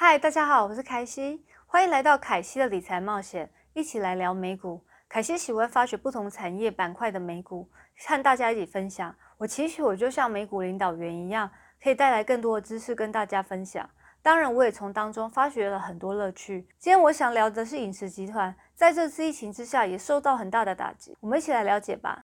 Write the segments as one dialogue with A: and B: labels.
A: 嗨，大家好，我是凯西，欢迎来到凯西的理财冒险，一起来聊美股。凯西喜欢发掘不同产业板块的美股，和大家一起分享。我期许我就像美股领导员一样，可以带来更多的知识跟大家分享。当然，我也从当中发掘了很多乐趣。今天我想聊的是饮食集团，在这次疫情之下也受到很大的打击。我们一起来了解吧。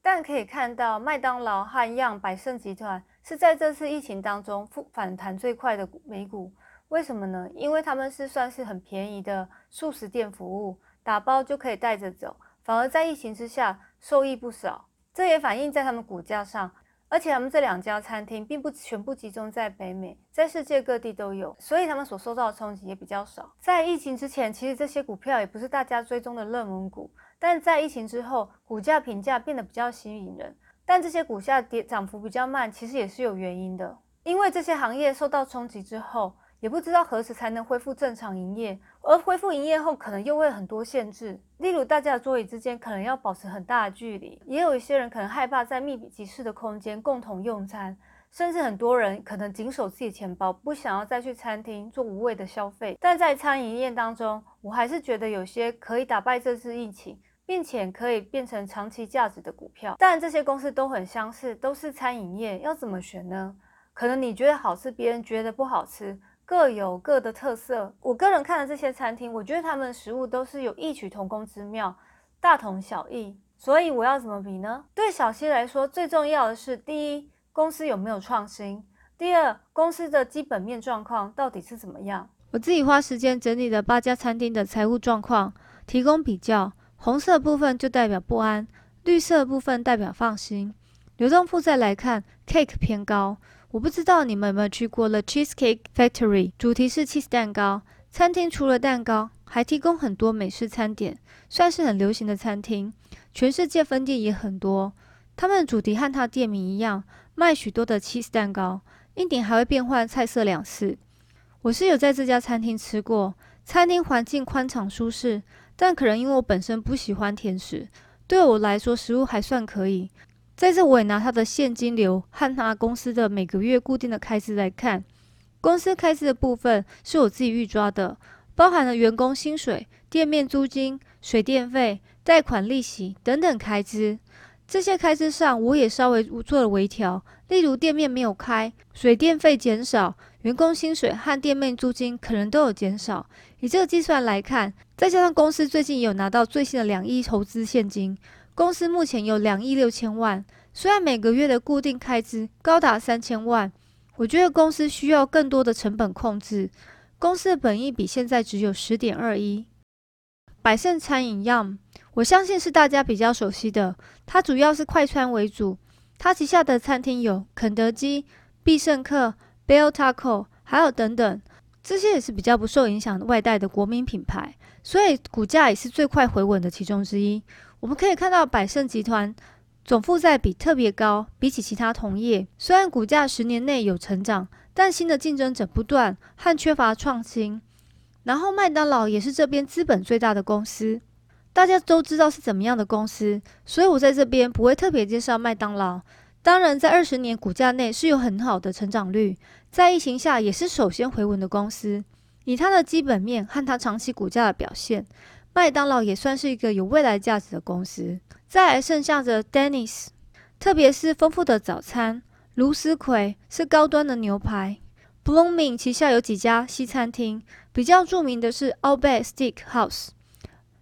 A: 但可以看到，麦当劳和样百胜集团是在这次疫情当中复反弹最快的美股。为什么呢？因为他们是算是很便宜的素食店服务，打包就可以带着走，反而在疫情之下受益不少。这也反映在他们股价上。而且他们这两家餐厅并不全部集中在北美，在世界各地都有，所以他们所受到的冲击也比较少。在疫情之前，其实这些股票也不是大家追踪的热门股，但在疫情之后，股价评价变得比较吸引人。但这些股价跌涨幅比较慢，其实也是有原因的，因为这些行业受到冲击之后。也不知道何时才能恢复正常营业，而恢复营业后可能又会很多限制，例如大家的桌椅之间可能要保持很大的距离，也有一些人可能害怕在密闭集式的空间共同用餐，甚至很多人可能紧守自己钱包，不想要再去餐厅做无谓的消费。但在餐饮业当中，我还是觉得有些可以打败这次疫情，并且可以变成长期价值的股票。但这些公司都很相似，都是餐饮业，要怎么选呢？可能你觉得好吃，别人觉得不好吃。各有各的特色。我个人看的这些餐厅，我觉得他们的食物都是有异曲同工之妙，大同小异。所以我要怎么比呢？对小西来说，最重要的是第一，公司有没有创新；第二，公司的基本面状况到底是怎么样。
B: 我自己花时间整理了八家餐厅的财务状况，提供比较。红色部分就代表不安，绿色部分代表放心。流动负债来看，Cake 偏高。我不知道你们有没有去过 The Cheesecake Factory，主题是 cheese 蛋糕。餐厅除了蛋糕，还提供很多美式餐点，算是很流行的餐厅。全世界分店也很多。他们的主题和他店名一样，卖许多的 cheese 蛋糕，一点还会变换菜色两次。我是有在这家餐厅吃过，餐厅环境宽敞舒适，但可能因为我本身不喜欢甜食，对我来说食物还算可以。在这，我也拿他的现金流和他公司的每个月固定的开支来看。公司开支的部分是我自己预抓的，包含了员工薪水、店面租金、水电费、贷款利息等等开支。这些开支上，我也稍微做了微调，例如店面没有开，水电费减少，员工薪水和店面租金可能都有减少。以这个计算来看，再加上公司最近有拿到最新的两亿投资现金。公司目前有两亿六千万，虽然每个月的固定开支高达三千万，我觉得公司需要更多的成本控制。公司的本益比现在只有十点二一。百胜餐饮样，我相信是大家比较熟悉的，它主要是快餐为主，它旗下的餐厅有肯德基、必胜客、Bell Taco，还有等等，这些也是比较不受影响的外带的国民品牌，所以股价也是最快回稳的其中之一。我们可以看到，百胜集团总负债比特别高，比起其他同业，虽然股价十年内有成长，但新的竞争者不断和缺乏创新。然后，麦当劳也是这边资本最大的公司，大家都知道是怎么样的公司，所以我在这边不会特别介绍麦当劳。当然，在二十年股价内是有很好的成长率，在疫情下也是首先回稳的公司。以它的基本面和它长期股价的表现。麦当劳也算是一个有未来价值的公司。再来剩下的 Dennis，特别是丰富的早餐。卢斯葵是高端的牛排。Blooming 旗下有几家西餐厅，比较著名的是 Outback Steakhouse，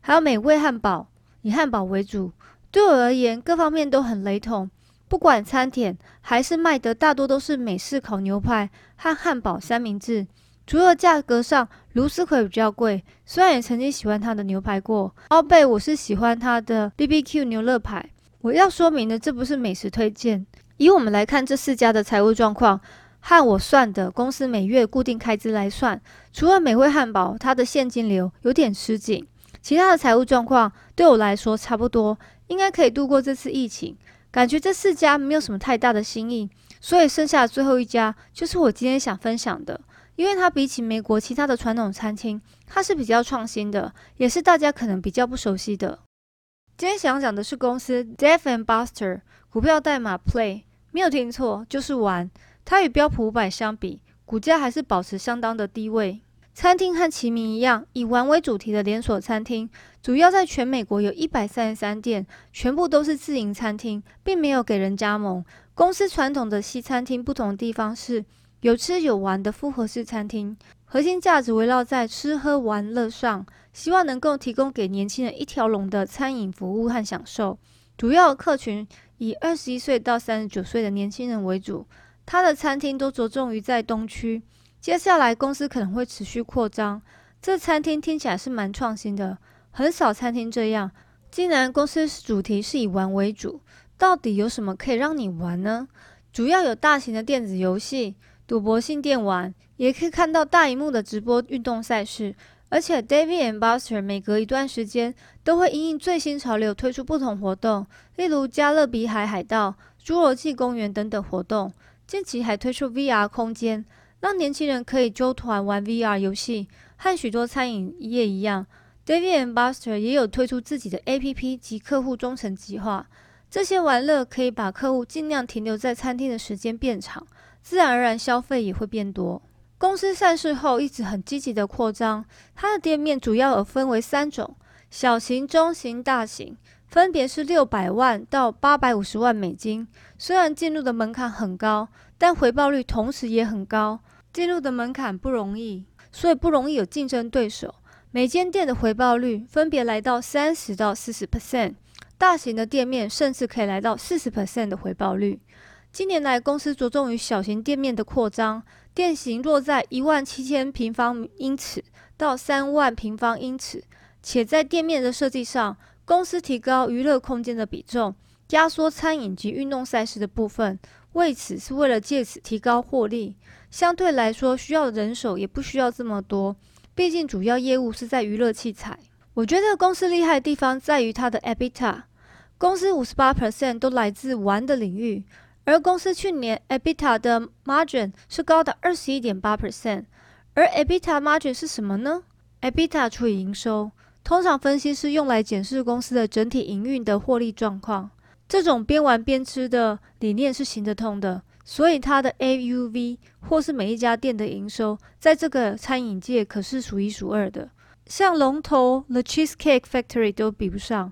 B: 还有美味汉堡，以汉堡为主。对我而言，各方面都很雷同，不管餐点还是卖的，大多都是美式烤牛排和汉堡三明治。除了价格上，卢斯葵比较贵，虽然也曾经喜欢它的牛排过。奥贝，我是喜欢它的 BBQ 牛肋排。我要说明的，这不是美食推荐。以我们来看这四家的财务状况，和我算的公司每月固定开支来算，除了美味汉堡，它的现金流有点吃紧，其他的财务状况对我来说差不多，应该可以度过这次疫情。感觉这四家没有什么太大的新意，所以剩下最后一家就是我今天想分享的。因为它比起美国其他的传统餐厅，它是比较创新的，也是大家可能比较不熟悉的。今天想讲的是公司 Dave and Buster，股票代码 Play，没有听错，就是玩。它与标普五百相比，股价还是保持相当的低位。餐厅和其名一样，以玩为主题的连锁餐厅，主要在全美国有一百三十三店，全部都是自营餐厅，并没有给人加盟。公司传统的西餐厅不同的地方是有吃有玩的复合式餐厅，核心价值围绕在吃喝玩乐上，希望能够提供给年轻人一条龙的餐饮服务和享受。主要客群以二十一岁到三十九岁的年轻人为主，他的餐厅都着重于在东区。接下来公司可能会持续扩张。这餐厅听起来是蛮创新的，很少餐厅这样。既然公司主题是以玩为主，到底有什么可以让你玩呢？主要有大型的电子游戏、赌博性电玩，也可以看到大荧幕的直播运动赛事。而且，David and Buster 每隔一段时间都会因应最新潮流推出不同活动，例如加勒比海海盗、侏罗纪公园等等活动。近期还推出 VR 空间。让年轻人可以揪团玩 VR 游戏，和许多餐饮业一样，David and Buster 也有推出自己的 APP 及客户忠诚计划。这些玩乐可以把客户尽量停留在餐厅的时间变长，自然而然消费也会变多。公司上市后一直很积极的扩张，它的店面主要有分为三种：小型、中型、大型，分别是六百万到八百五十万美金。虽然进入的门槛很高，但回报率同时也很高。进入的门槛不容易，所以不容易有竞争对手。每间店的回报率分别来到三十到四十 percent，大型的店面甚至可以来到四十 percent 的回报率。近年来，公司着重于小型店面的扩张，店型落在一万七千平方英尺到三万平方英尺，且在店面的设计上，公司提高娱乐空间的比重，压缩餐饮及运动赛事的部分，为此是为了借此提高获利。相对来说，需要的人手也不需要这么多，毕竟主要业务是在娱乐器材。我觉得公司厉害的地方在于它的 EBITA，公司五十八 percent 都来自玩的领域，而公司去年 EBITDA 的 margin 是高达二十一点八 percent。而 EBITDA margin 是什么呢？EBITDA 除以营收，通常分析是用来检视公司的整体营运的获利状况。这种边玩边吃的理念是行得通的。所以它的 AUV 或是每一家店的营收，在这个餐饮界可是数一数二的，像龙头 The Cheesecake Factory 都比不上。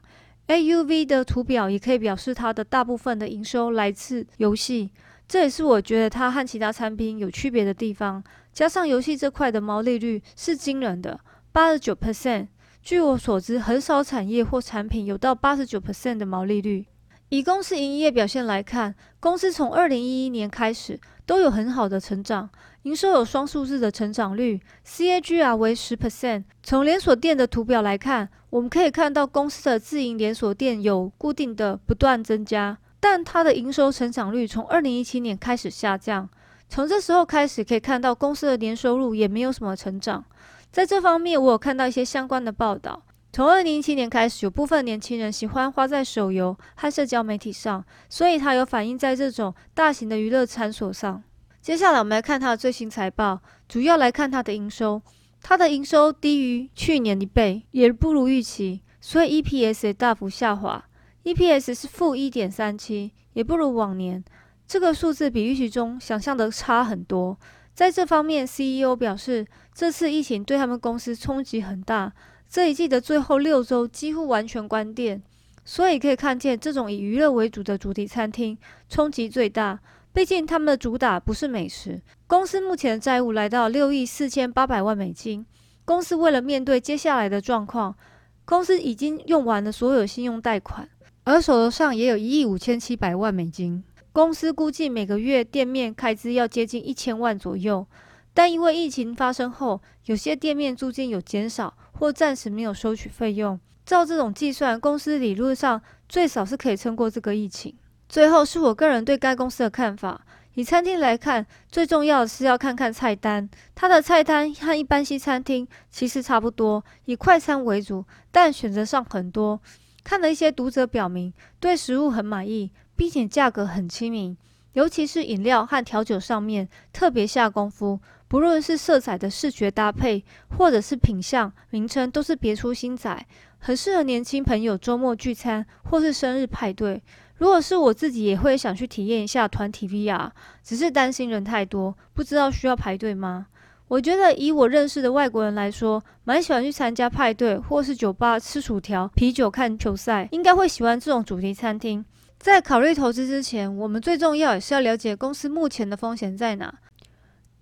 B: AUV 的图表也可以表示它的大部分的营收来自游戏，这也是我觉得它和其他产品有区别的地方。加上游戏这块的毛利率是惊人的，八十九 percent。据我所知，很少产业或产品有到八十九 percent 的毛利率。以公司营业表现来看，公司从二零一一年开始都有很好的成长，营收有双数字的成长率，CAGR 为十 percent。从连锁店的图表来看，我们可以看到公司的自营连锁店有固定的不断增加，但它的营收成长率从二零一七年开始下降。从这时候开始可以看到，公司的年收入也没有什么成长。在这方面，我有看到一些相关的报道。从二零一七年开始，有部分年轻人喜欢花在手游和社交媒体上，所以它有反映在这种大型的娱乐场所上。接下来，我们来看它的最新财报，主要来看它的营收。它的营收低于去年一倍，也不如预期，所以 EPS 也大幅下滑，EPS 是负一点三七，也不如往年。这个数字比预期中想象的差很多。在这方面，CEO 表示，这次疫情对他们公司冲击很大。这一季的最后六周几乎完全关店，所以可以看见这种以娱乐为主的主题餐厅冲击最大。毕竟他们的主打不是美食。公司目前的债务来到六亿四千八百万美金。公司为了面对接下来的状况，公司已经用完了所有信用贷款，而手头上也有一亿五千七百万美金。公司估计每个月店面开支要接近一千万左右。但因为疫情发生后，有些店面租金有减少或暂时没有收取费用。照这种计算，公司理论上最少是可以撑过这个疫情。最后是我个人对该公司的看法。以餐厅来看，最重要的是要看看菜单。它的菜单和一般西餐厅其实差不多，以快餐为主，但选择上很多。看了一些读者表明对食物很满意，并且价格很亲民，尤其是饮料和调酒上面特别下功夫。不论是色彩的视觉搭配，或者是品相名称，都是别出心裁，很适合年轻朋友周末聚餐或是生日派对。如果是我自己，也会想去体验一下团体 VR，只是担心人太多，不知道需要排队吗？我觉得以我认识的外国人来说，蛮喜欢去参加派对或是酒吧吃薯条、啤酒、看球赛，应该会喜欢这种主题餐厅。在考虑投资之前，我们最重要也是要了解公司目前的风险在哪。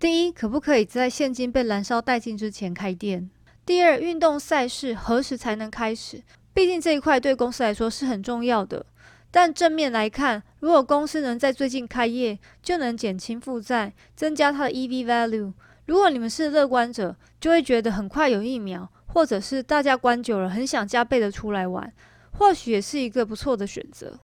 B: 第一，可不可以在现金被燃烧殆尽之前开店？第二，运动赛事何时才能开始？毕竟这一块对公司来说是很重要的。但正面来看，如果公司能在最近开业，就能减轻负债，增加它的 EV value。如果你们是乐观者，就会觉得很快有疫苗，或者是大家关久了，很想加倍的出来玩，或许也是一个不错的选择。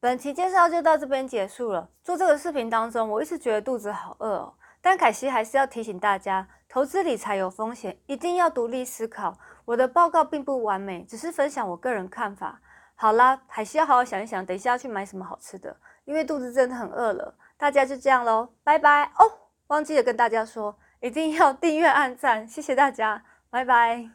A: 本期介绍就到这边结束了。做这个视频当中，我一直觉得肚子好饿哦。但凯西还是要提醒大家，投资理财有风险，一定要独立思考。我的报告并不完美，只是分享我个人看法。好啦，凯西要好好想一想，等一下要去买什么好吃的，因为肚子真的很饿了。大家就这样喽，拜拜哦。忘记了跟大家说，一定要订阅、按赞，谢谢大家，拜拜。